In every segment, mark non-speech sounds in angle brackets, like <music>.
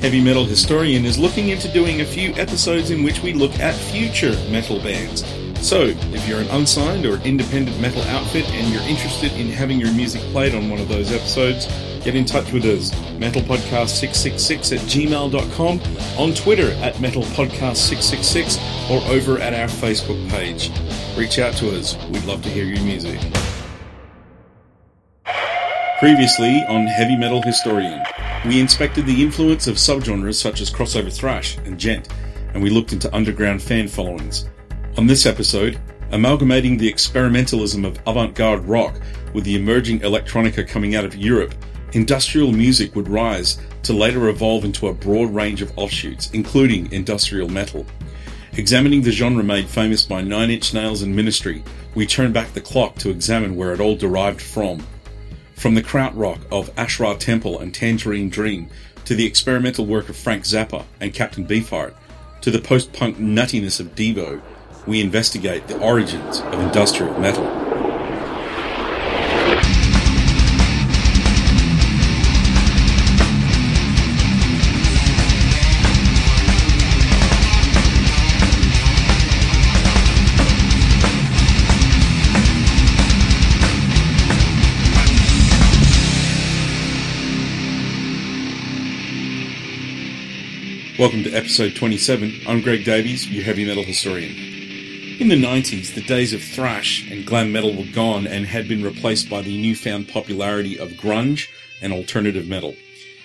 Heavy Metal Historian is looking into doing a few episodes in which we look at future metal bands. So, if you're an unsigned or independent metal outfit and you're interested in having your music played on one of those episodes, get in touch with us. MetalPodcast666 at gmail.com, on Twitter at MetalPodcast666, or over at our Facebook page. Reach out to us. We'd love to hear your music. Previously on Heavy Metal Historian, we inspected the influence of subgenres such as crossover thrash and djent, and we looked into underground fan followings. On this episode, amalgamating the experimentalism of avant-garde rock with the emerging electronica coming out of Europe, industrial music would rise to later evolve into a broad range of offshoots, including industrial metal. Examining the genre made famous by Nine Inch Nails and Ministry, we turn back the clock to examine where it all derived from. From the krautrock of Ash Ra Tempel and Tangerine Dream, to the experimental work of Frank Zappa and Captain Beefheart, to the post-punk nuttiness of Devo, we investigate the origins of industrial metal. Welcome to episode 27. I'm Greg Davies, your heavy metal historian. In the 90s, the days of thrash and glam metal were gone and had been replaced by the newfound popularity of grunge and alternative metal.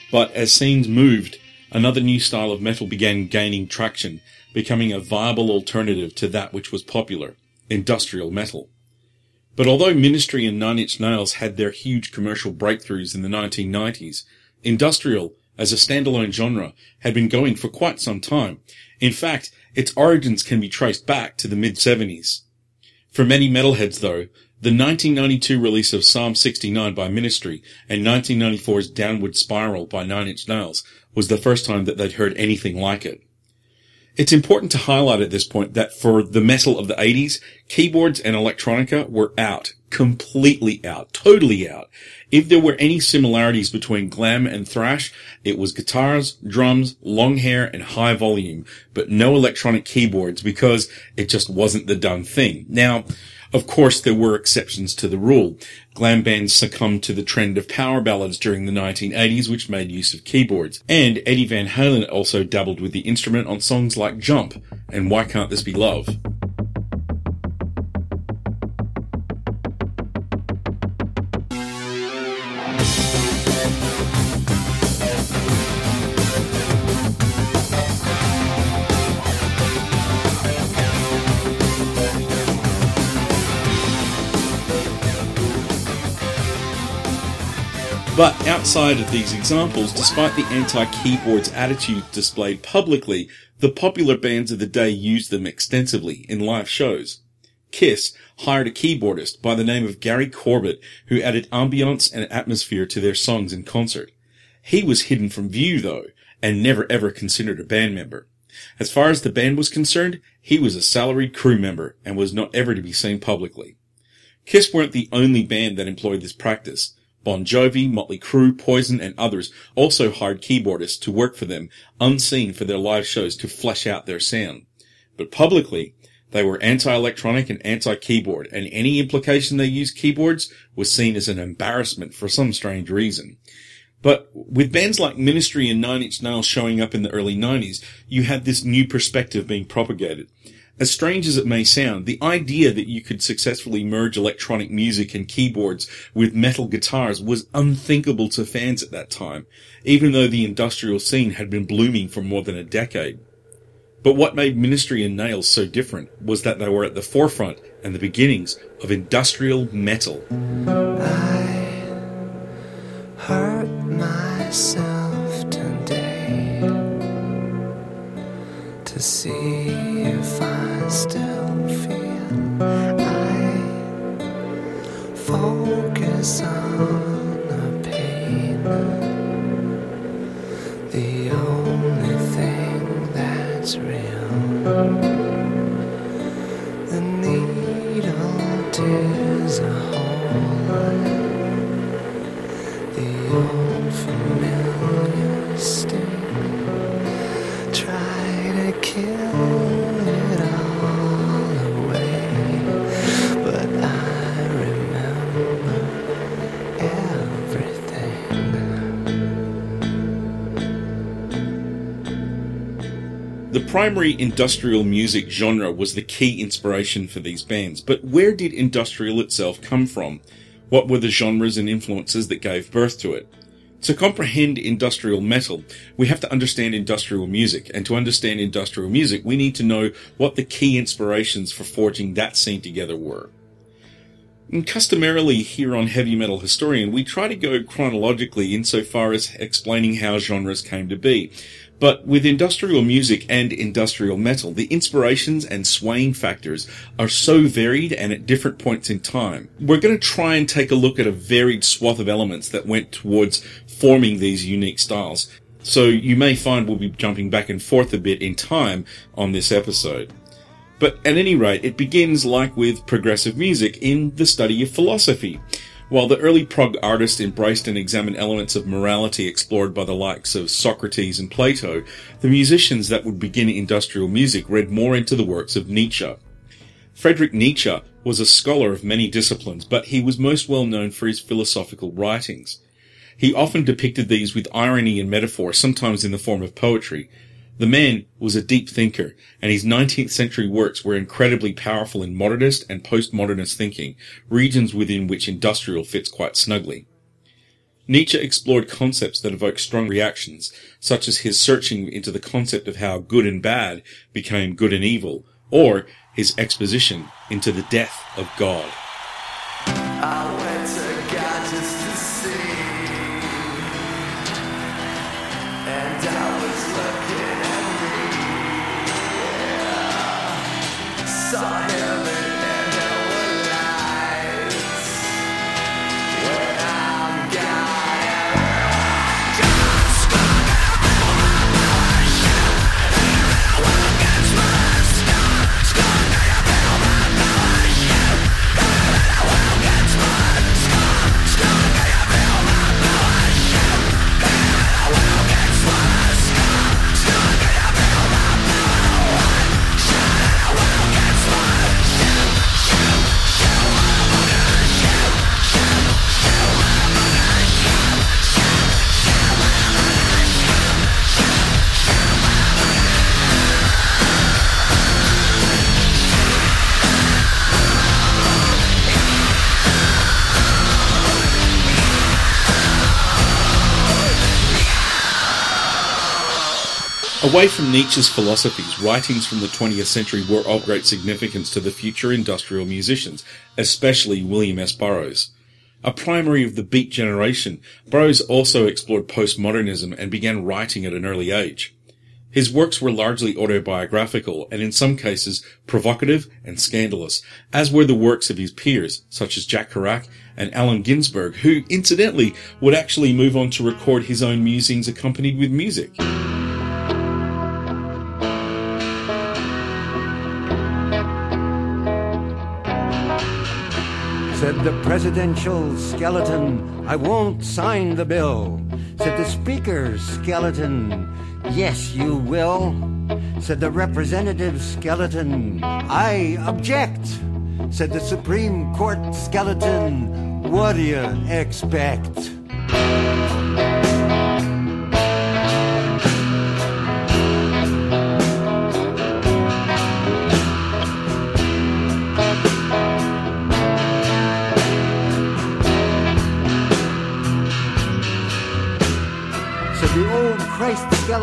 But as scenes moved, another new style of metal began gaining traction, becoming a viable alternative to that which was popular, industrial metal. But although Ministry and Nine Inch Nails had their huge commercial breakthroughs in the 1990s, industrial as a standalone genre had been going for quite some time. In fact, its origins can be traced back to the mid 70s. For many metalheads though, the 1992 release of Psalm 69 by Ministry and 1994's Downward Spiral by Nine Inch Nails was the first time that they'd heard anything like it. It's important to highlight at this point that for the metal of the 80s, keyboards and electronica were out, completely out, totally out. If there were any similarities between glam and thrash, it was guitars, drums, long hair, and high volume, but no electronic keyboards because it just wasn't the done thing. Now, of course, there were exceptions to the rule. Glam bands succumbed to the trend of power ballads during the 1980s, which made use of keyboards. And Eddie Van Halen also dabbled with the instrument on songs like Jump and Why Can't This Be Love? But outside of these examples, despite the anti-keyboards attitude displayed publicly, the popular bands of the day used them extensively in live shows. Kiss hired a keyboardist by the name of Gary Corbett who added ambience and atmosphere to their songs in concert. He was hidden from view though, and never ever considered a band member. As far as the band was concerned, he was a salaried crew member and was not ever to be seen publicly. Kiss weren't the only band that employed this practice. Bon Jovi, Motley Crue, Poison, and others also hired keyboardists to work for them, unseen for their live shows to flesh out their sound. But publicly, they were anti-electronic and anti-keyboard, and any implication they used keyboards was seen as an embarrassment for some strange reason. But with bands like Ministry and Nine Inch Nails showing up in the early 90s, you had this new perspective being propagated. As strange as it may sound, the idea that you could successfully merge electronic music and keyboards with metal guitars was unthinkable to fans at that time, even though the industrial scene had been blooming for more than a decade. But what made Ministry and Nails so different was that they were at the forefront and the beginnings of industrial metal. I hurt myself today to see primary industrial music genre was the key inspiration for these bands, but where did industrial itself come from? What were the genres and influences that gave birth to it? To comprehend industrial metal, we have to understand industrial music, and to understand industrial music, we need to know what the key inspirations for forging that scene together were. And customarily here on Heavy Metal Historian, we try to go chronologically insofar as explaining how genres came to be. But with industrial music and industrial metal, the inspirations and swaying factors are so varied and at different points in time. We're going to try and take a look at a varied swath of elements that went towards forming these unique styles. So you may find we'll be jumping back and forth a bit in time on this episode. But at any rate, it begins like with progressive music in the study of philosophy. While the early prog artists embraced and examined elements of morality explored by the likes of Socrates and Plato, the musicians that would begin industrial music read more into the works of Nietzsche. Friedrich Nietzsche was a scholar of many disciplines, but he was most well known for his philosophical writings. He often depicted these with irony and metaphor, sometimes in the form of poetry, the man was a deep thinker, and his 19th century works were incredibly powerful in modernist and postmodernist thinking, regions within which industrial fits quite snugly. Nietzsche explored concepts that evoke strong reactions, such as his searching into the concept of how good and bad became good and evil, or his exposition into the death of God. Away from Nietzsche's philosophies, writings from the 20th century were of great significance to the future industrial musicians, especially William S. Burroughs. A primary of the Beat generation, Burroughs also explored postmodernism and began writing at an early age. His works were largely autobiographical and in some cases provocative and scandalous, as were the works of his peers, such as Jack Kerouac and Allen Ginsberg, who incidentally would actually move on to record his own musings accompanied with music. Said the presidential skeleton, I won't sign the bill. Said the speaker's skeleton, yes, you will. Said the representative skeleton, I object. Said the Supreme Court skeleton, what do you expect?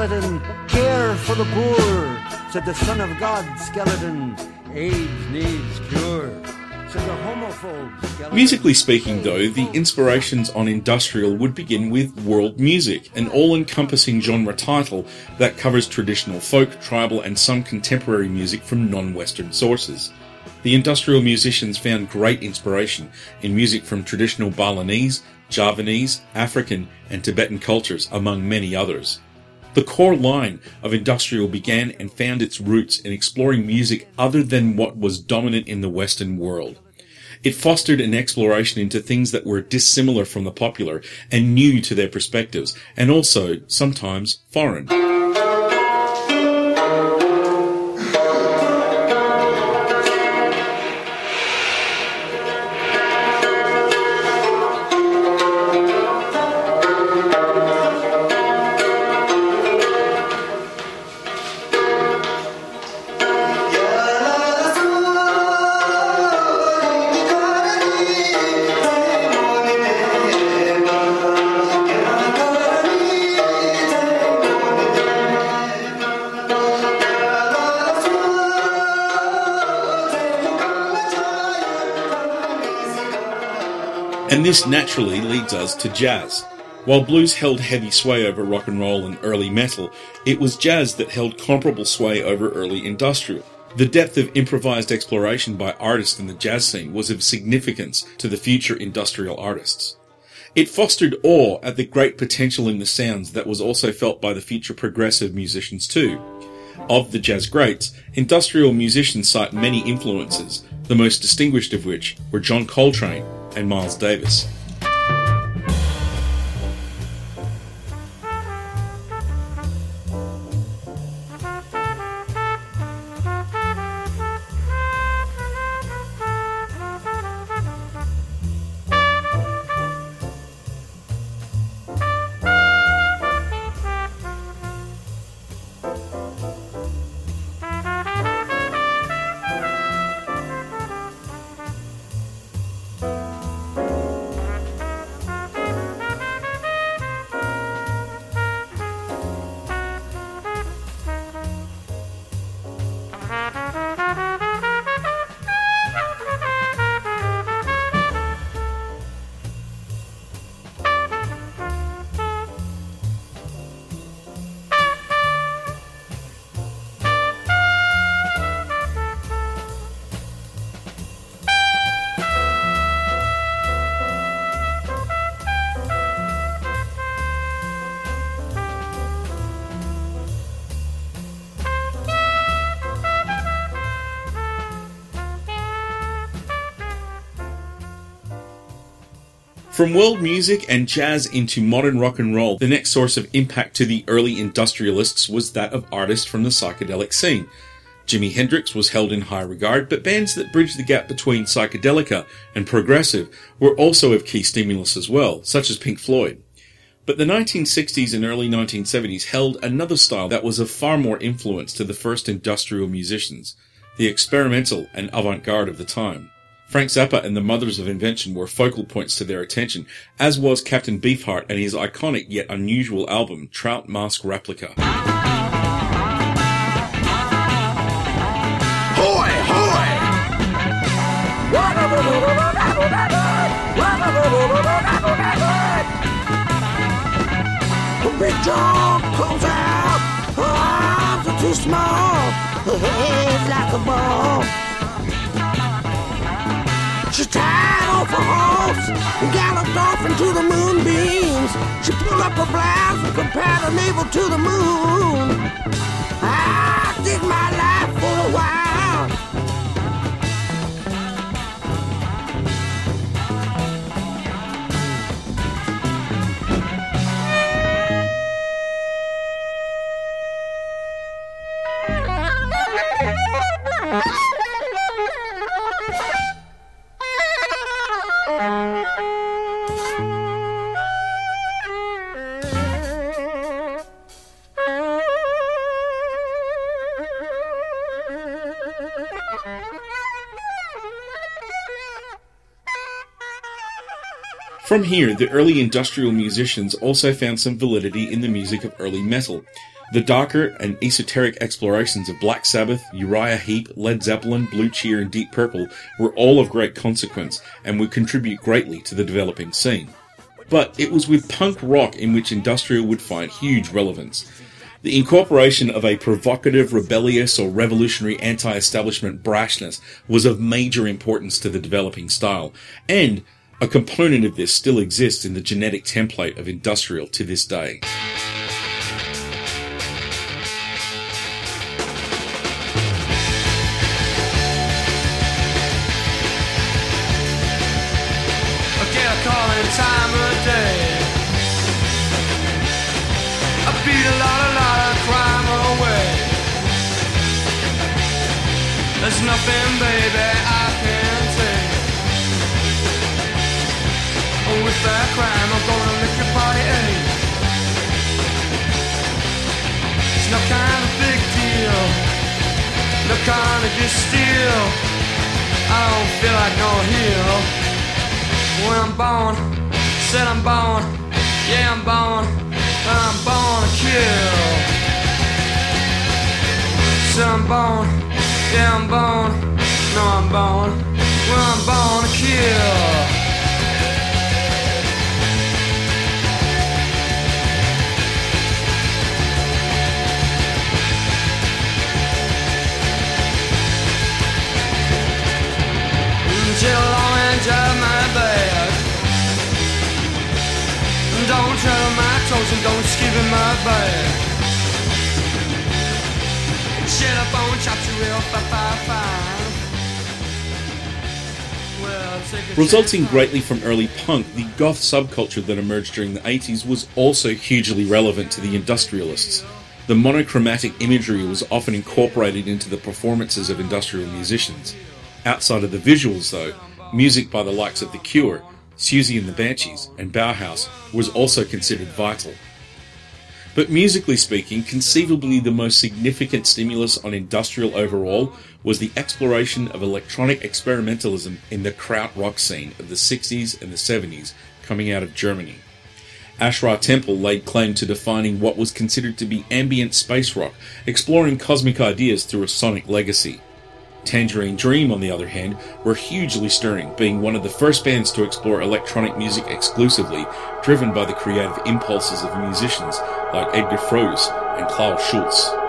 Skeleton, care for the poor, said the Son of God skeleton, AIDS needs cure. Musically speaking, though, the inspirations on industrial would begin with world music, an all encompassing genre title that covers traditional folk, tribal, and some contemporary music from non Western sources. The industrial musicians found great inspiration in music from traditional Balinese, Javanese, African, and Tibetan cultures, among many others. The core line of industrial began and found its roots in exploring music other than what was dominant in the Western world. It fostered an exploration into things that were dissimilar from the popular and new to their perspectives, and also, sometimes, foreign. This naturally leads us to jazz. While blues held heavy sway over rock and roll and early metal, it was jazz that held comparable sway over early industrial. The depth of improvised exploration by artists in the jazz scene was of significance to the future industrial artists. It fostered awe at the great potential in the sounds that was also felt by the future progressive musicians too. Of the jazz greats, industrial musicians cite many influences, the most distinguished of which were John Coltrane and Miles Davis. From world music and jazz into modern rock and roll, the next source of impact to the early industrialists was that of artists from the psychedelic scene. Jimi Hendrix was held in high regard, but bands that bridged the gap between psychedelica and progressive were also of key stimulus as well, such as Pink Floyd. But the 1960s and early 1970s held another style that was of far more influence to the first industrial musicians, the experimental and avant-garde of the time. Frank Zappa and the Mothers of Invention were focal points to their attention, as was Captain Beefheart and his iconic yet unusual album, Trout Mask Replica. Big comes out, arms are too small, head's like a ball. Her horse and galloped off into the moonbeams. She pulled up her blouse and compared her navel to the moon. I did my From here, the early industrial musicians also found some validity in the music of early metal. The darker and esoteric explorations of Black Sabbath, Uriah Heep, Led Zeppelin, Blue Cheer, and Deep Purple were all of great consequence and would contribute greatly to the developing scene. But it was with punk rock in which industrial would find huge relevance. The incorporation of a provocative, rebellious, or revolutionary anti establishment brashness was of major importance to the developing style, and a component of this still exists in the genetic template of industrial to this day. Kind of just steal. I don't feel like no hero. When I'm born, said I'm born, yeah I'm born, and I'm born to kill. Said I'm born, yeah I'm born, no I'm born, well I'm born to kill. Resulting greatly from early punk, the goth subculture that emerged during the 80s was also hugely relevant to the industrialists. The monochromatic imagery was often incorporated into the performances of industrial musicians. Outside of the visuals, though, music by the likes of The Cure, Siouxsie and the Banshees, and Bauhaus was also considered vital. But musically speaking, conceivably the most significant stimulus on industrial overall was the exploration of electronic experimentalism in the krautrock scene of the 60s and the 70s coming out of Germany. Ash Ra Tempel laid claim to defining what was considered to be ambient space rock, exploring cosmic ideas through a sonic legacy. Tangerine Dream, on the other hand, were hugely stirring, being one of the first bands to explore electronic music exclusively, driven by the creative impulses of musicians like Edgar Froese and Klaus Schulze.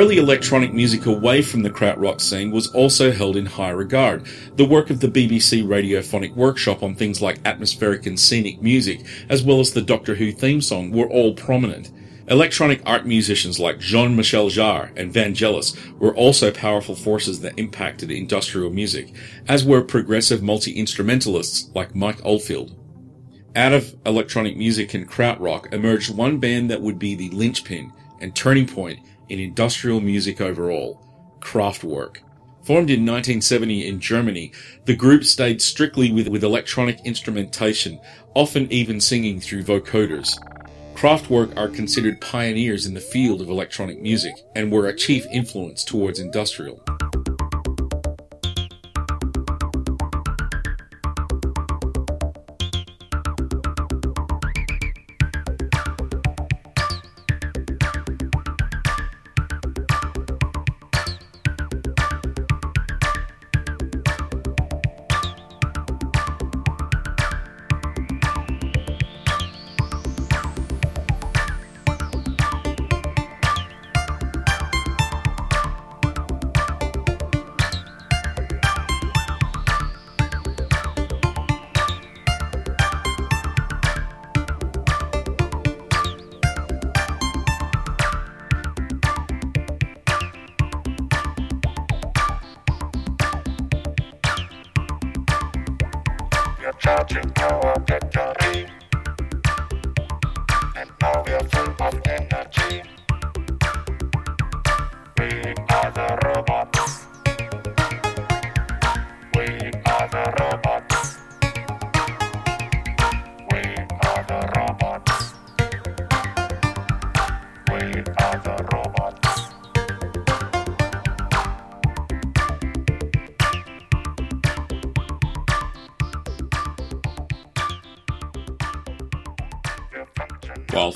Early electronic music away from the krautrock scene was also held in high regard. The work of the BBC Radiophonic Workshop on things like atmospheric and scenic music, as well as the Doctor Who theme song, were all prominent. Electronic art musicians like Jean-Michel Jarre and Vangelis were also powerful forces that impacted industrial music, as were progressive multi-instrumentalists like Mike Oldfield. Out of electronic music and krautrock emerged one band that would be the linchpin and turning point in industrial music overall, Kraftwerk. Formed in 1970 in Germany, the group stayed strictly with, with electronic instrumentation, often even singing through vocoders. Kraftwerk are considered pioneers in the field of electronic music and were a chief influence towards industrial.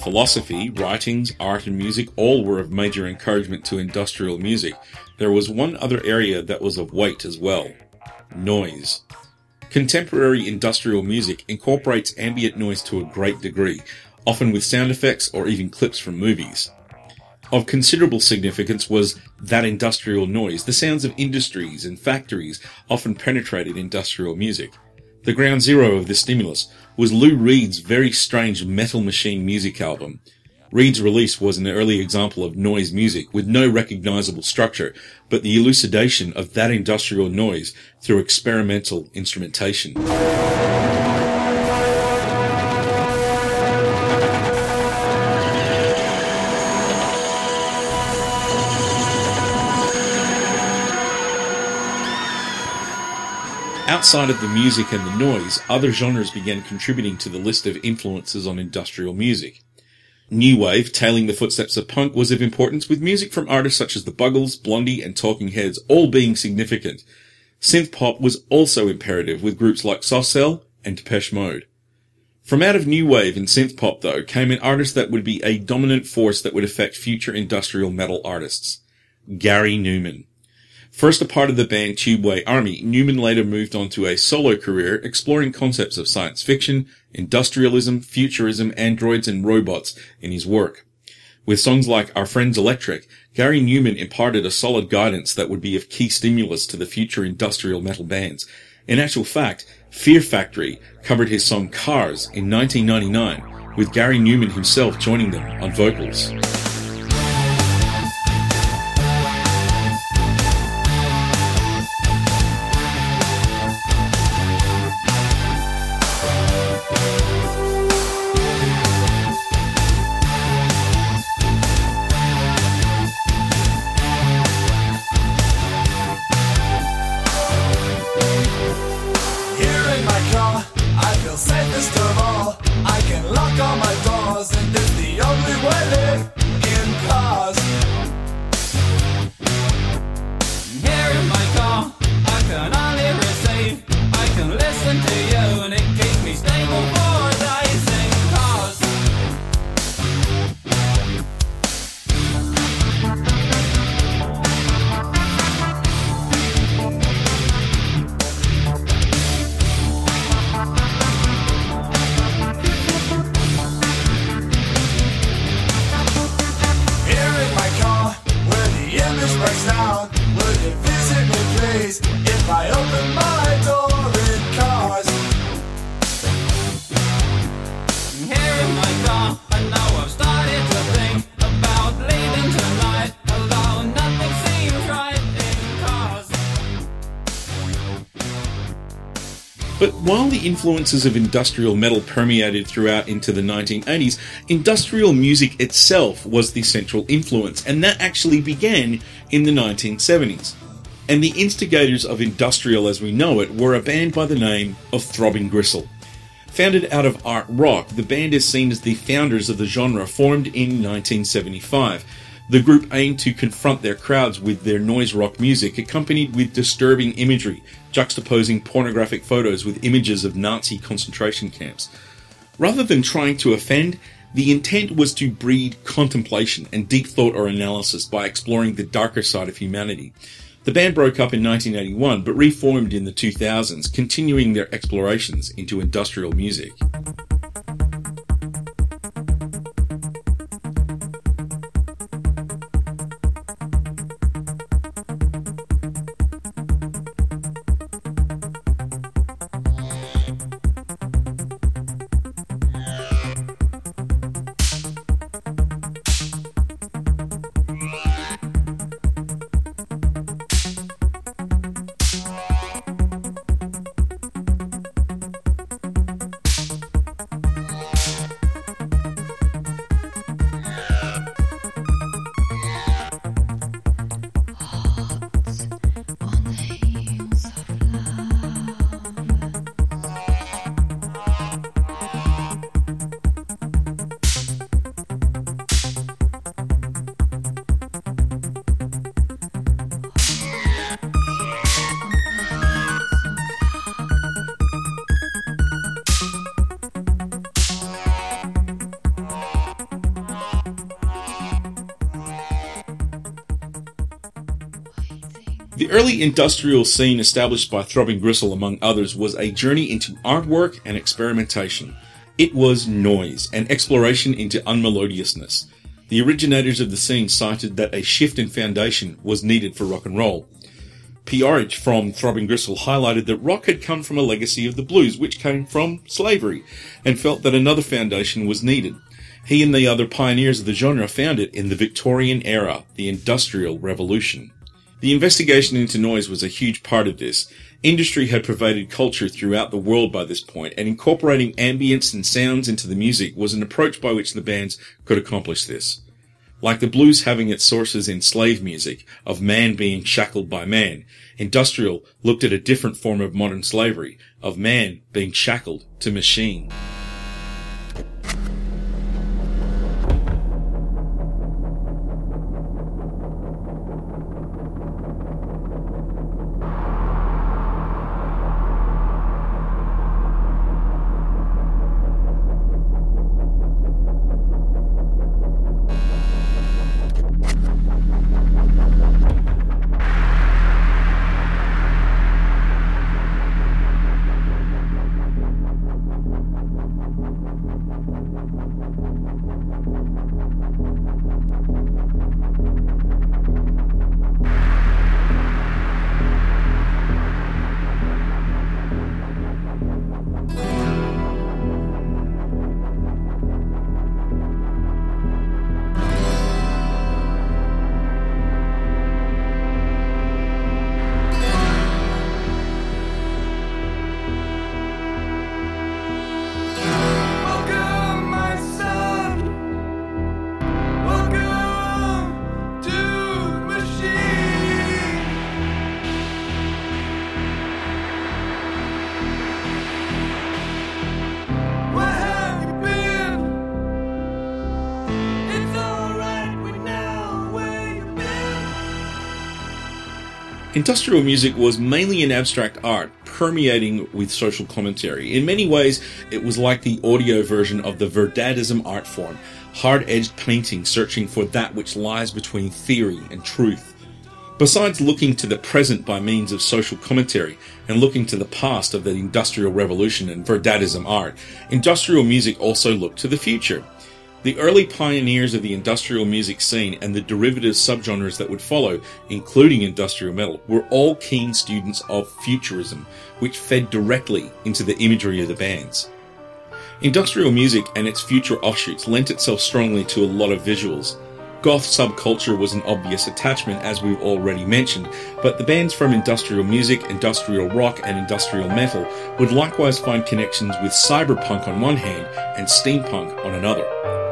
Philosophy, writings, art, and music all were of major encouragement to industrial music, there was one other area that was of weight as well noise. Contemporary industrial music incorporates ambient noise to a great degree, often with sound effects or even clips from movies. Of considerable significance was that industrial noise. The sounds of industries and factories often penetrated industrial music. The ground zero of this stimulus was Lou Reed's very strange Metal Machine music album. Reed's release was an early example of noise music with no recognizable structure, but the elucidation of that industrial noise through experimental instrumentation. Outside of the music and the noise, other genres began contributing to the list of influences on industrial music. New wave, tailing the footsteps of punk, was of importance with music from artists such as the Buggles, Blondie, and Talking Heads all being significant. Synth pop was also imperative with groups like Soft Cell and Depeche Mode. From out of new wave and synth pop though came an artist that would be a dominant force that would affect future industrial metal artists. Gary Numan. First a part of the band Tubeway Army, Numan later moved on to a solo career exploring concepts of science fiction, industrialism, futurism, androids, and robots in his work. With songs like Our Friends Electric, Gary Numan imparted a solid guidance that would be of key stimulus to the future industrial metal bands. In actual fact, Fear Factory covered his song Cars in 1999, with Gary Numan himself joining them on vocals. Influences of industrial metal permeated throughout into the 1980s, industrial music itself was the central influence, and that actually began in the 1970s. And the instigators of industrial as we know it were a band by the name of Throbbing Gristle. Founded out of art rock, the band is seen as the founders of the genre formed in 1975. The group aimed to confront their crowds with their noise rock music, accompanied with disturbing imagery, juxtaposing pornographic photos with images of Nazi concentration camps. Rather than trying to offend, the intent was to breed contemplation and deep thought or analysis by exploring the darker side of humanity. The band broke up in 1981 but reformed in the 2000s, continuing their explorations into industrial music. Industrial scene established by Throbbing Gristle, among others, was a journey into artwork and experimentation. It was noise, an exploration into unmelodiousness. The originators of the scene cited that a shift in foundation was needed for rock and roll. P-Orridge from Throbbing Gristle highlighted that rock had come from a legacy of the blues, which came from slavery, and felt that another foundation was needed. He and the other pioneers of the genre found it in the Victorian era, the Industrial Revolution. The investigation into noise was a huge part of this. Industry had pervaded culture throughout the world by this point, and incorporating ambience and sounds into the music was an approach by which the bands could accomplish this. Like the blues having its sources in slave music, of man being shackled by man, industrial looked at a different form of modern slavery, of man being shackled to machine. Industrial music was mainly an abstract art, permeating with social commentary. In many ways, it was like the audio version of the Vorticism art form, hard-edged painting searching for that which lies between theory and truth. Besides looking to the present by means of social commentary and looking to the past of the Industrial Revolution and Vorticism art, industrial music also looked to the future. The early pioneers of the industrial music scene and the derivative subgenres that would follow, including industrial metal, were all keen students of futurism, which fed directly into the imagery of the bands. Industrial music and its future offshoots lent itself strongly to a lot of visuals. Goth subculture was an obvious attachment, as we've already mentioned, but the bands from industrial music, industrial rock, and industrial metal would likewise find connections with cyberpunk on one hand and steampunk on another.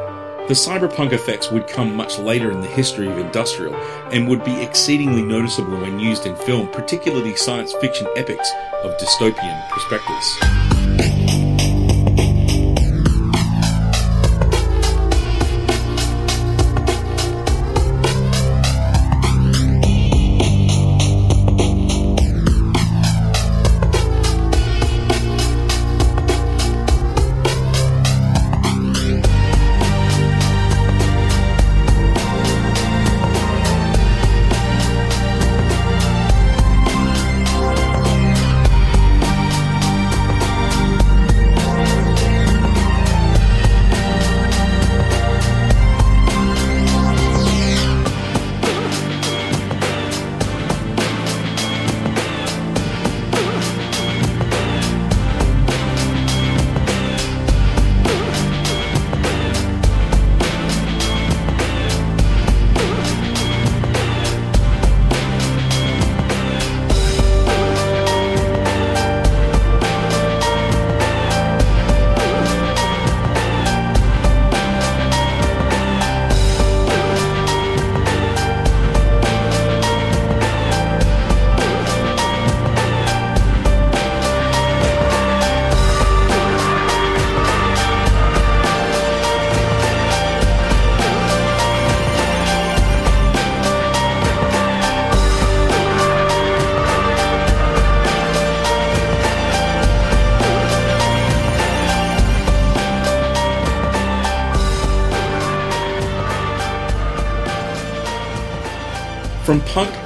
The cyberpunk effects would come much later in the history of industrial and would be exceedingly noticeable when used in film, particularly science fiction epics of dystopian perspectives.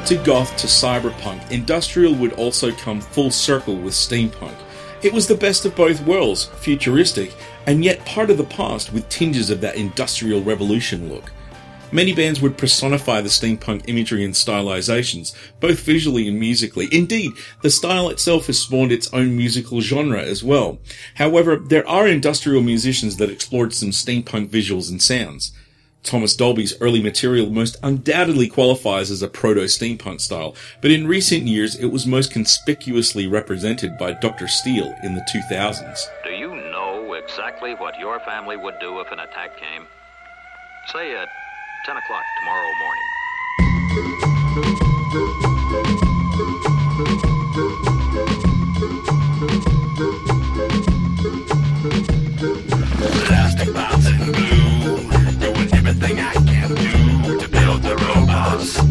To goth to cyberpunk, industrial would also come full circle with steampunk. It was the best of both worlds, futuristic, and yet part of the past with tinges of that industrial revolution look. Many bands would personify the steampunk imagery and stylizations, both visually and musically. Indeed, the style itself has spawned its own musical genre as well. However, there are industrial musicians that explored some steampunk visuals and sounds. Thomas Dolby's early material most undoubtedly qualifies as a proto-steampunk style, but in recent years it was most conspicuously represented by Dr. Steel in the 2000s. Do you know exactly what your family would do if an attack came? Say at 10 o'clock tomorrow morning. Everything I can do to build the robots.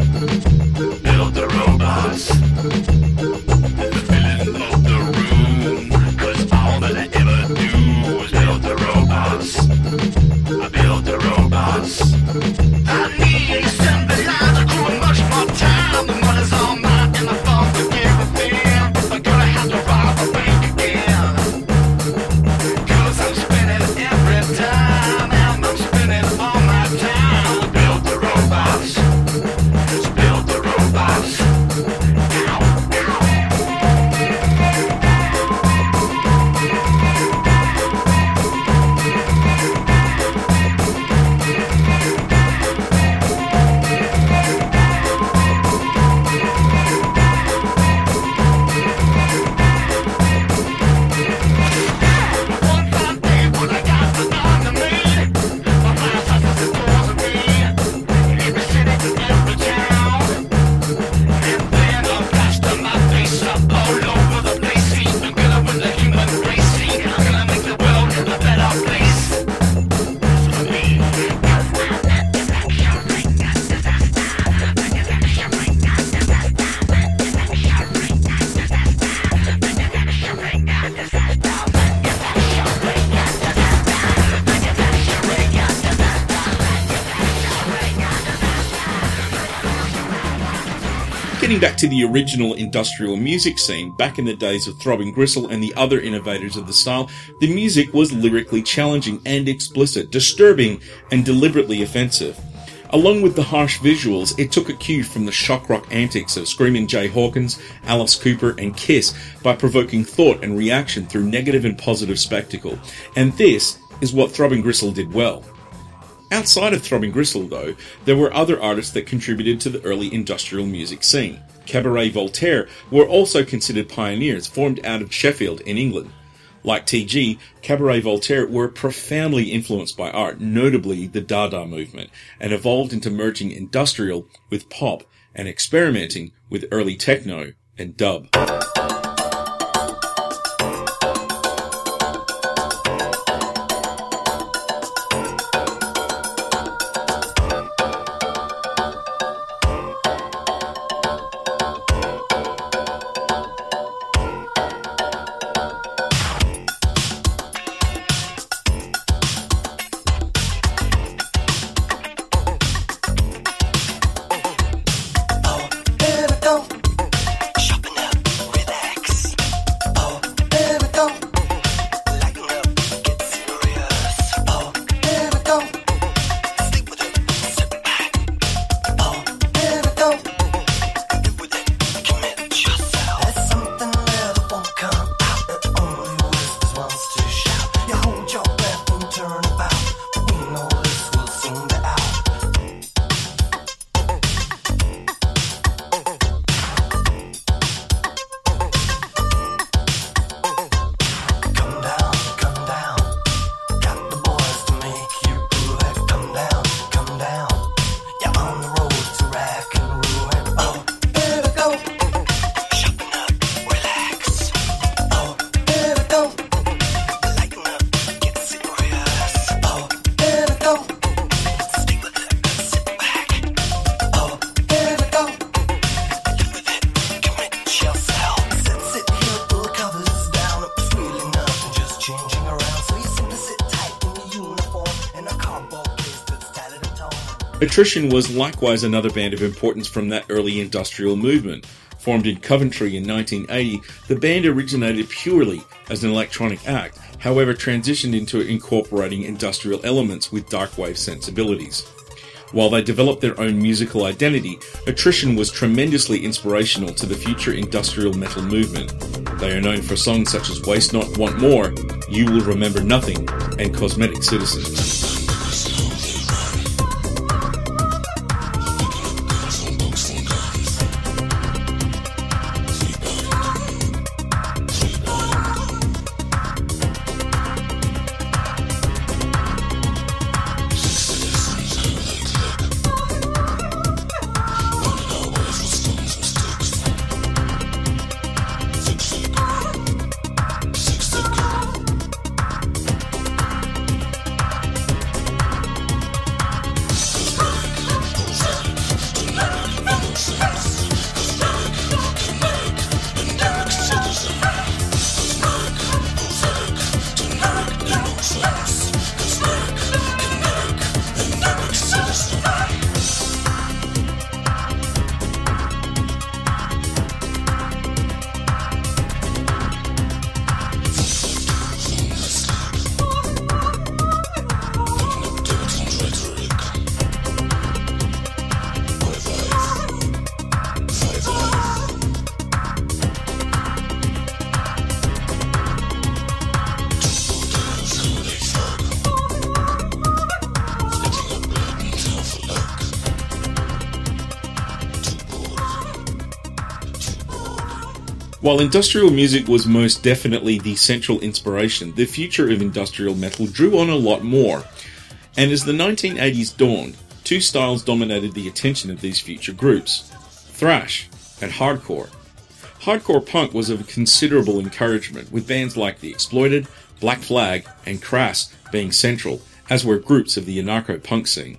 Build the robots. Getting back to the original industrial music scene, back in the days of Throbbing Gristle and the other innovators of the style, the music was lyrically challenging and explicit, disturbing and deliberately offensive. Along with the harsh visuals, it took a cue from the shock rock antics of Screaming Jay Hawkins, Alice Cooper, and Kiss by provoking thought and reaction through negative and positive spectacle. And this is what Throbbing Gristle did well. Outside of Throbbing Gristle, though, there were other artists that contributed to the early industrial music scene. Cabaret Voltaire were also considered pioneers, formed out of Sheffield in England. Like TG, Cabaret Voltaire were profoundly influenced by art, notably the Dada movement, and evolved into merging industrial with pop and experimenting with early techno and dub. Attrition was likewise another band of importance from that early industrial movement. Formed in Coventry in 1980, the band originated purely as an electronic act, however transitioned into incorporating industrial elements with dark wave sensibilities. While they developed their own musical identity, Attrition was tremendously inspirational to the future industrial metal movement. They are known for songs such as Waste Not, Want More, You Will Remember Nothing, and Cosmetic Citizen. While industrial music was most definitely the central inspiration, the future of industrial metal drew on a lot more. And as the 1980s dawned, two styles dominated the attention of these future groups thrash and hardcore. Hardcore punk was of considerable encouragement, with bands like The Exploited, Black Flag, and Crass being central, as were groups of the anarcho punk scene.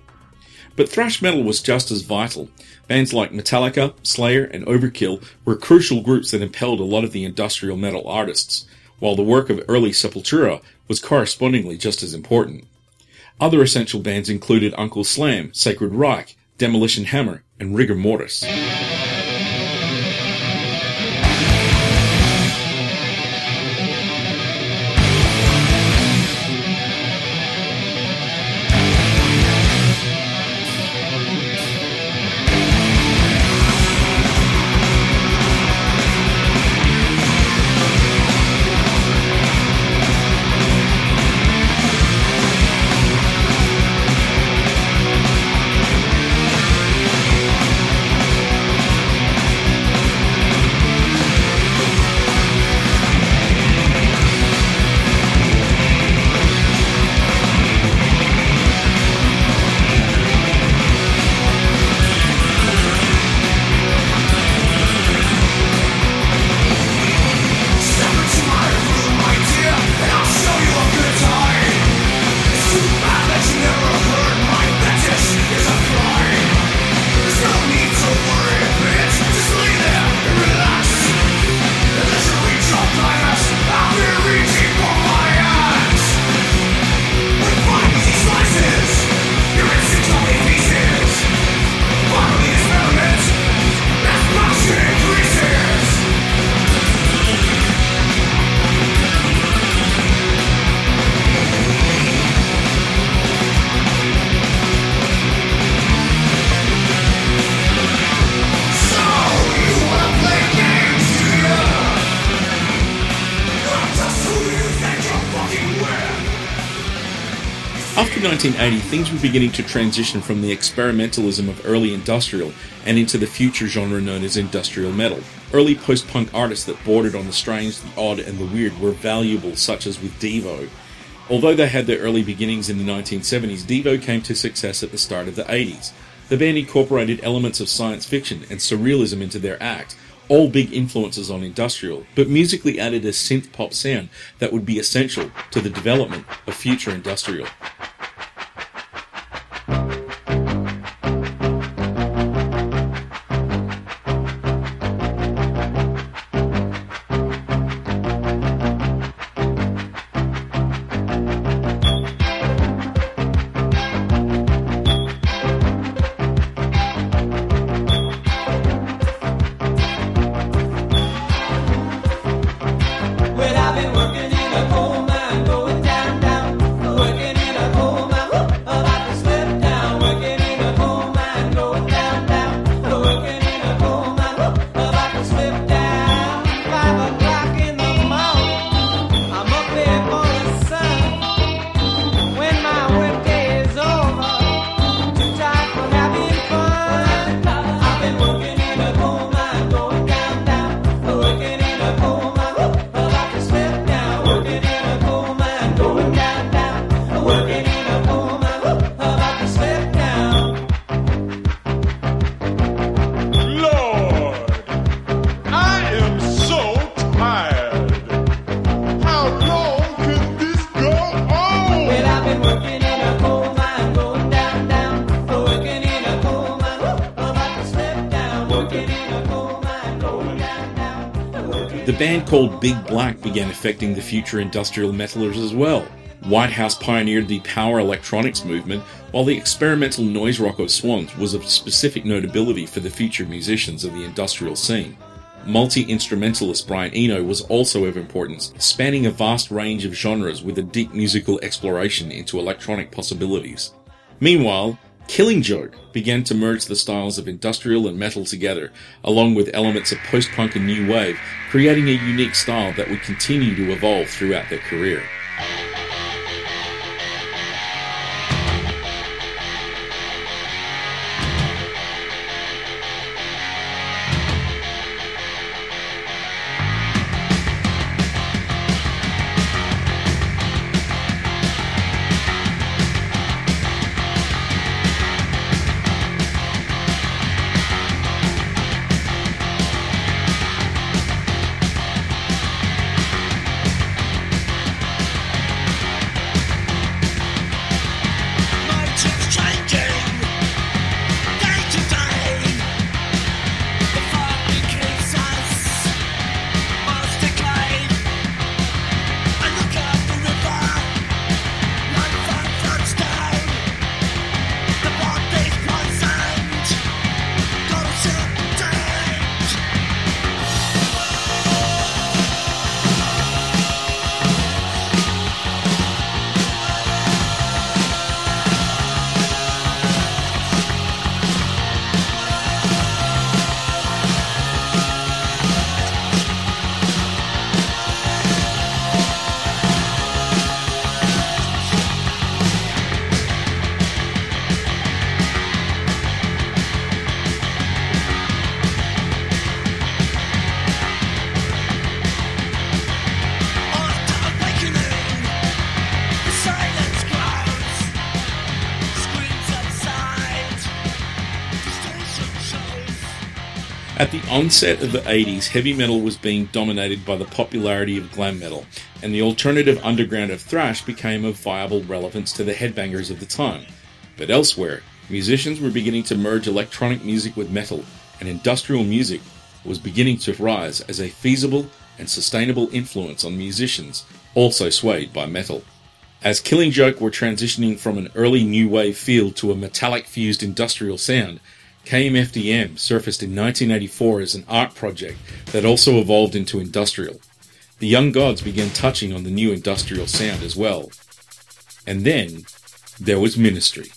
But thrash metal was just as vital. Bands like Metallica, Slayer, and Overkill were crucial groups that impelled a lot of the industrial metal artists, while the work of early Sepultura was correspondingly just as important. Other essential bands included Uncle Slam, Sacred Reich, Demolition Hammer, and Rigor Mortis. 1980, things were beginning to transition from the experimentalism of early industrial and into the future genre known as industrial metal. Early post punk artists that bordered on the strange, the odd, and the weird were valuable, such as with Devo. Although they had their early beginnings in the 1970s, Devo came to success at the start of the 80s. The band incorporated elements of science fiction and surrealism into their act, all big influences on industrial, but musically added a synth pop sound that would be essential to the development of future industrial. Band called Big Black began affecting the future industrial metalers as well. Whitehouse pioneered the power electronics movement, while the experimental noise rock of Swans was of specific notability for the future musicians of the industrial scene. Multi instrumentalist Brian Eno was also of importance, spanning a vast range of genres with a deep musical exploration into electronic possibilities. Meanwhile, Killing Joke began to merge the styles of industrial and metal together, along with elements of post punk and new wave, creating a unique style that would continue to evolve throughout their career. Onset of the 80s, heavy metal was being dominated by the popularity of glam metal, and the alternative underground of thrash became of viable relevance to the headbangers of the time. But elsewhere, musicians were beginning to merge electronic music with metal, and industrial music was beginning to rise as a feasible and sustainable influence on musicians, also swayed by metal. As Killing Joke were transitioning from an early new wave feel to a metallic fused industrial sound, KMFDM surfaced in 1984 as an art project that also evolved into industrial. The Young Gods began touching on the new industrial sound as well. And then there was Ministry.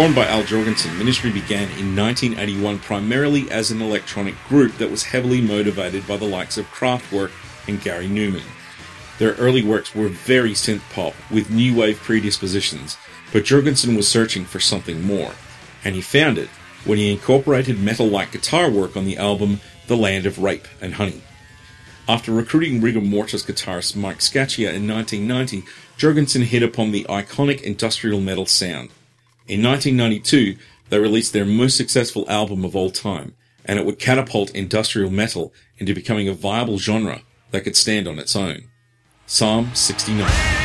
Formed by Al Jourgensen, Ministry began in 1981 primarily as an electronic group that was heavily motivated by the likes of Kraftwerk and Gary Numan. Their early works were very synth pop with new wave predispositions, but Jourgensen was searching for something more, and he found it when he incorporated metal-like guitar work on the album The Land of Rape and Honey. After recruiting rigor mortis guitarist Mike Scaccia in 1990, Jourgensen hit upon the iconic industrial metal sound. In 1992, they released their most successful album of all time, and it would catapult industrial metal into becoming a viable genre that could stand on its own. Psalm 69.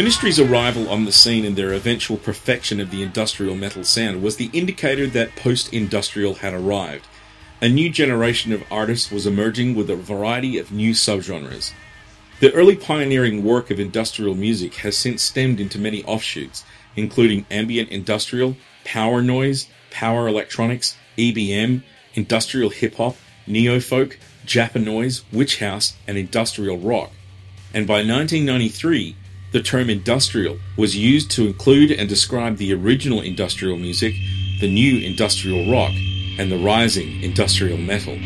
Ministry's arrival on the scene and their eventual perfection of the industrial metal sound was the indicator that post industrial had arrived. A new generation of artists was emerging with a variety of new subgenres. The early pioneering work of industrial music has since stemmed into many offshoots, including ambient industrial, power noise, power electronics, EBM, industrial hip hop, neo folk, Japanoise, witch house, and industrial rock and by 1993, the term industrial was used to include and describe the original industrial music, the new industrial rock, and the rising industrial metal.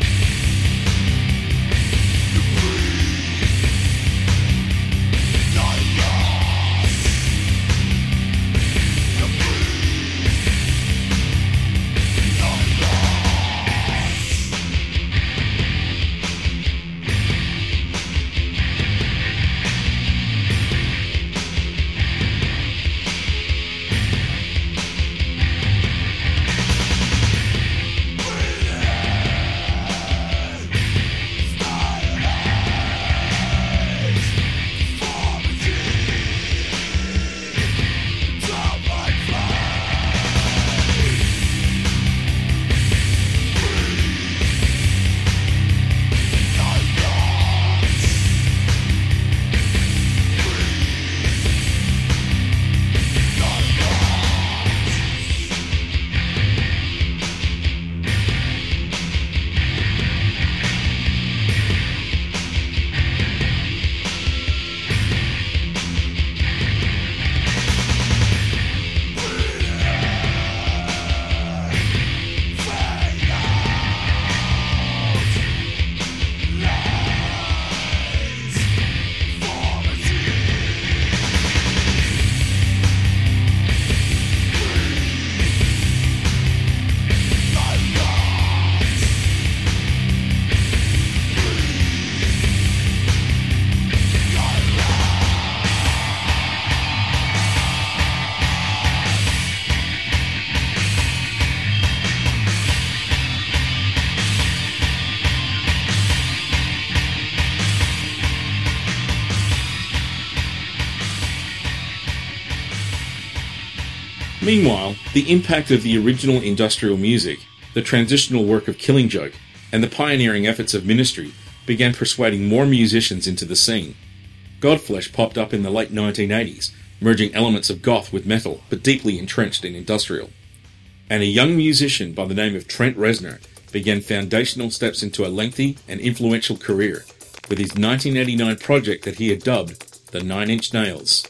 Meanwhile, the impact of the original industrial music, the transitional work of Killing Joke, and the pioneering efforts of Ministry began persuading more musicians into the scene. Godflesh popped up in the late 1980s, merging elements of goth with metal, but deeply entrenched in industrial. And a young musician by the name of Trent Reznor began foundational steps into a lengthy and influential career with his 1989 project that he had dubbed the Nine Inch Nails.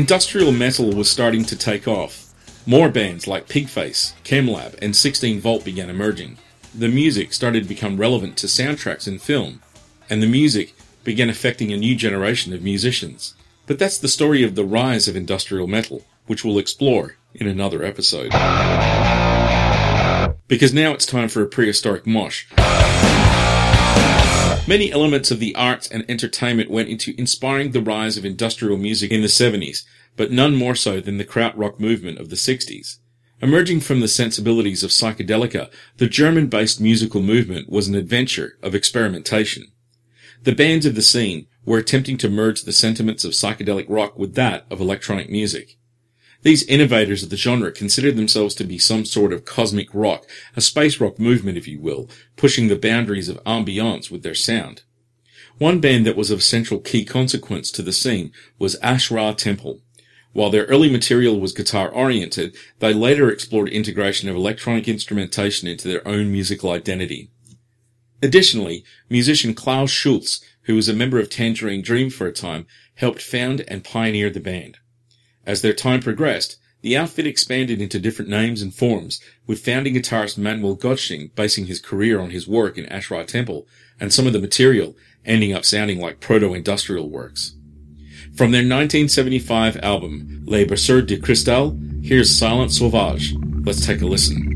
Industrial metal was starting to take off. More bands like Pigface, Chemlab, and 16 Volt began emerging. The music started to become relevant to soundtracks and film, and the music began affecting a new generation of musicians. But that's the story of the rise of industrial metal, which we'll explore in another episode. Because now it's time for a prehistoric mosh. Many elements of the arts and entertainment went into inspiring the rise of industrial music in the 70s, but none more so than the krautrock movement of the 60s. Emerging from the sensibilities of psychedelica, the German-based musical movement was an adventure of experimentation. The bands of the scene were attempting to merge the sentiments of psychedelic rock with that of electronic music. These innovators of the genre considered themselves to be some sort of cosmic rock, a space rock movement if you will, pushing the boundaries of ambiance with their sound. One band that was of central key consequence to the scene was Ash Ra Tempel. While their early material was guitar oriented, they later explored integration of electronic instrumentation into their own musical identity. Additionally, musician Klaus Schulze, who was a member of Tangerine Dream for a time, helped found and pioneer the band. As their time progressed, the outfit expanded into different names and forms, with founding guitarist Manuel Gottsching basing his career on his work in Ash Ra Tempel, and some of the material ending up sounding like proto-industrial works. From their 1975 album, Les Berceau de Cristal, here's Silence Sauvage. Let's take a listen.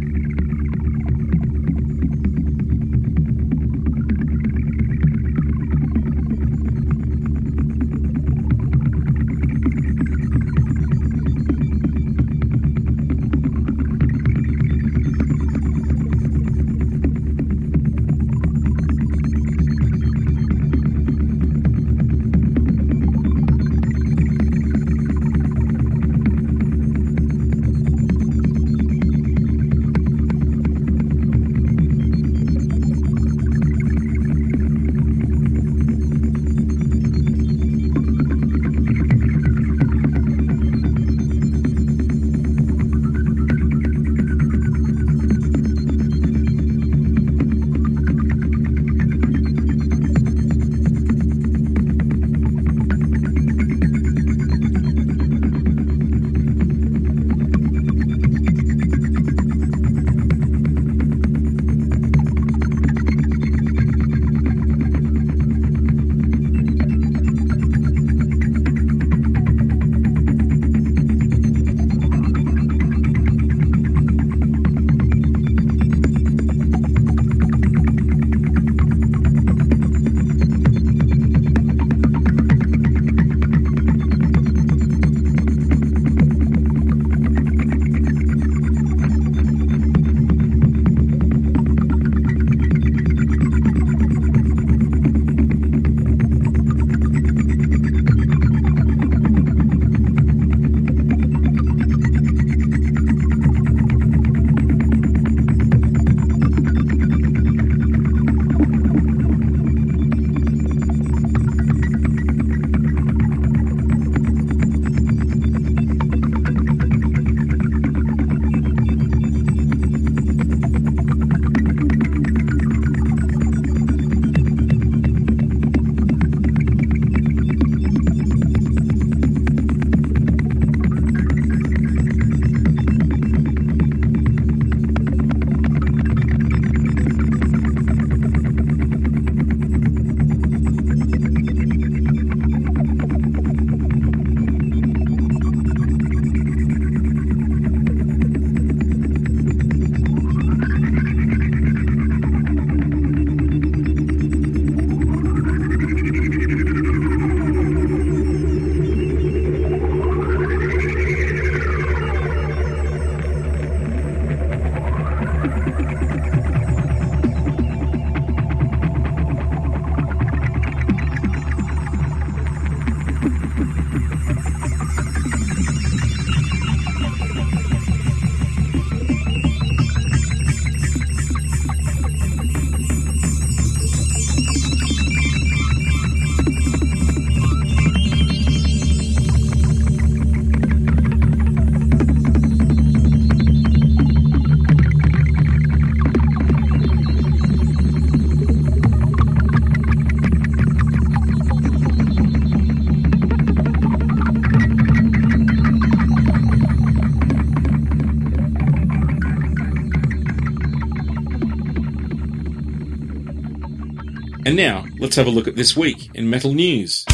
And now, let's have a look at this week in metal news.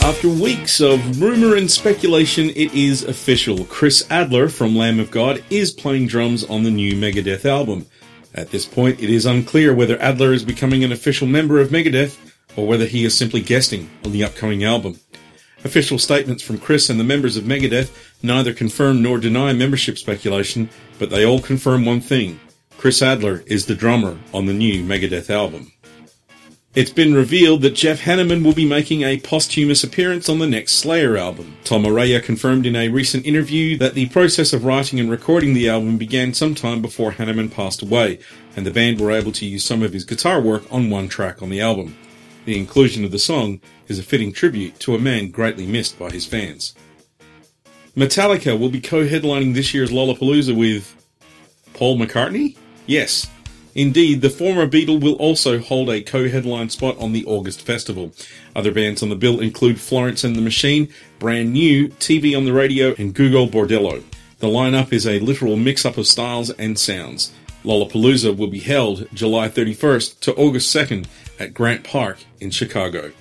After weeks of rumour and speculation, it is official. Chris Adler from Lamb of God is playing drums on the new Megadeth album. At this point, it is unclear whether Adler is becoming an official member of Megadeth or whether he is simply guesting on the upcoming album. Official statements from Chris and the members of Megadeth neither confirm nor deny membership speculation, but they all confirm one thing. Chris Adler is the drummer on the new Megadeth album. It's been revealed that Jeff Hanneman will be making a posthumous appearance on the next Slayer album. Tom Araya confirmed in a recent interview that the process of writing and recording the album began sometime before Hanneman passed away, and the band were able to use some of his guitar work on one track on the album. The inclusion of the song is a fitting tribute to a man greatly missed by his fans. Metallica will be co-headlining this year's Lollapalooza with Paul McCartney? Yes. Indeed, the former Beatle will also hold a co-headline spot on the August festival. Other bands on the bill include Florence and the Machine, Brand New, TV on the Radio, and Gogol Bordello. The lineup is a literal mix-up of styles and sounds. Lollapalooza will be held July 31st to August 2nd at Grant Park in Chicago.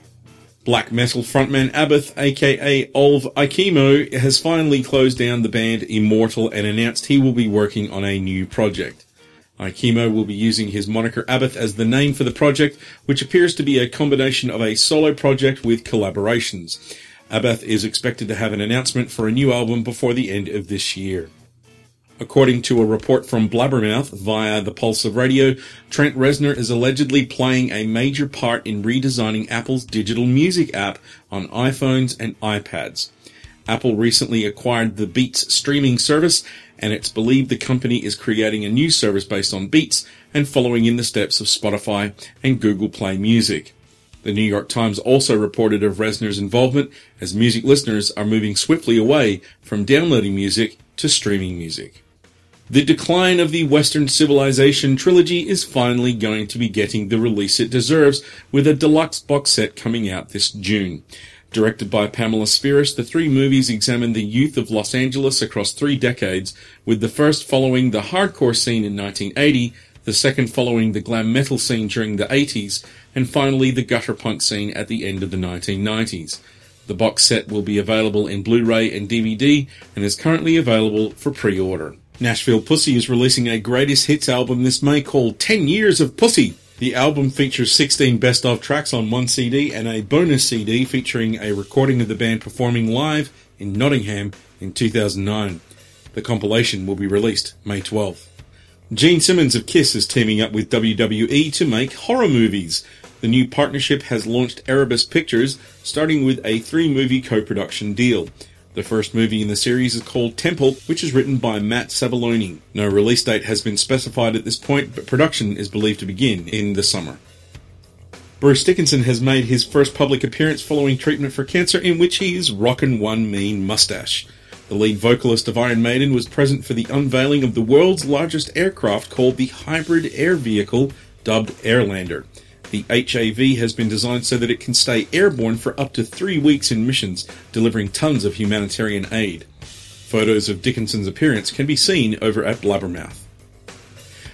Black metal frontman Abbath, aka Olve Eikemo, has finally closed down the band Immortal and announced he will be working on a new project. Eikemo will be using his moniker Abbath as the name for the project, which appears to be a combination of a solo project with collaborations. Abbath is expected to have an announcement for a new album before the end of this year. According to a report from Blabbermouth via the Pulse of Radio, Trent Reznor is allegedly playing a major part in redesigning Apple's digital music app on iPhones and iPads. Apple recently acquired the Beats streaming service, and it's believed the company is creating a new service based on Beats and following in the steps of Spotify and Google Play Music. The New York Times also reported of Reznor's involvement as music listeners are moving swiftly away from downloading music to streaming music. The Decline of the Western Civilization trilogy is finally going to be getting the release it deserves with a deluxe box set coming out this June. Directed by Pamela Spheeris, the three movies examine the youth of Los Angeles across three decades, with the first following the hardcore scene in 1980, the second following the glam metal scene during the 80s, and finally the gutter punk scene at the end of the 1990s. The box set will be available in Blu-ray and DVD and is currently available for pre-order. Nashville Pussy is releasing a greatest hits album this May called 10 Years of Pussy. The album features 16 best of tracks on one CD and a bonus CD featuring a recording of the band performing live in Nottingham in 2009. The compilation will be released May 12th. Gene Simmons of Kiss is teaming up with WWE to make horror movies. The new partnership has launched Erebus Pictures, starting with a three movie co production deal. The first movie in the series is called Temple, which is written by Matt Savelloni. No release date has been specified at this point, but production is believed to begin in the summer. Bruce Dickinson has made his first public appearance following treatment for cancer, in which he is rocking one mean mustache. The lead vocalist of Iron Maiden was present for the unveiling of the world's largest aircraft called the Hybrid Air Vehicle, dubbed Airlander. The HAV has been designed so that it can stay airborne for up to three weeks in missions, delivering tons of humanitarian aid. Photos of Dickinson's appearance can be seen over at Blabbermouth.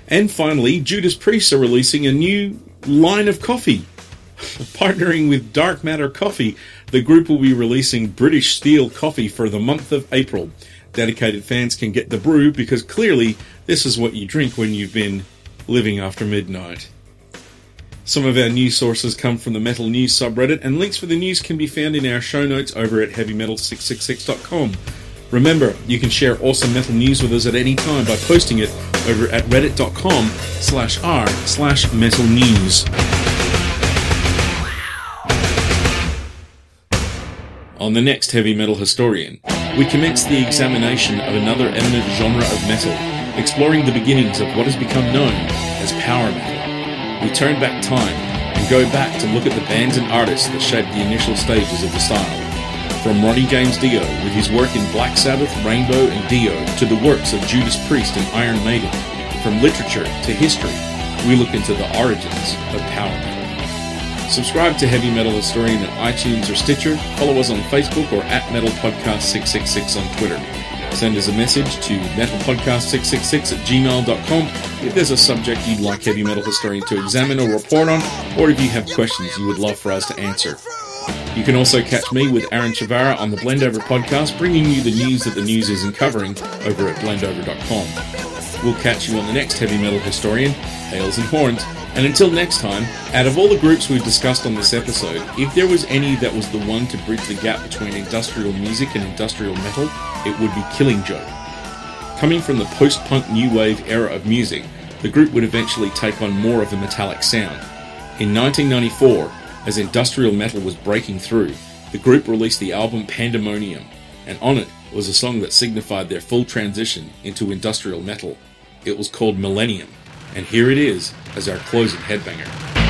And finally, Judas Priest are releasing a new line of coffee. <laughs> Partnering with Dark Matter Coffee, the group will be releasing British Steel coffee for the month of April. Dedicated fans can get the brew because clearly this is what you drink when you've been living after midnight. Some of our news sources come from the Metal News subreddit, and links for the news can be found in our show notes over at heavymetal666.com. Remember, you can share awesome metal news with us at any time by posting it over at reddit.com slash r slash metal news. On the next Heavy Metal Historian, we commence the examination of another eminent genre of metal, exploring the beginnings of what has become known as power metal. We turn back time and go back to look at the bands and artists that shaped the initial stages of the style. From Ronnie James Dio with his work in Black Sabbath, Rainbow, and Dio to the works of Judas Priest and Iron Maiden, from literature to history, we look into the origins of power metal. Subscribe to Heavy Metal Historian at iTunes or Stitcher. Follow us on Facebook or at Metal Podcast 666 on Twitter. Send us a message to metalpodcast666 at gmail.com if there's a subject you'd like Heavy Metal Historian to examine or report on, or if you have questions you would love for us to answer. You can also catch me with Aaron Chavara on the Blendover podcast, bringing you the news that the news isn't covering over at blendover.com. We'll catch you on the next Heavy Metal Historian, Hails and Horns, and until next time, out of all the groups we've discussed on this episode, if there was any that was the one to bridge the gap between industrial music and industrial metal, it would be Killing Joke. Coming from the post punk new wave era of music, the group would eventually take on more of a metallic sound. In 1994, as industrial metal was breaking through, the group released the album Pandemonium, and on it was a song that signified their full transition into industrial metal. It was called Millennium, and here it is as our closing headbanger.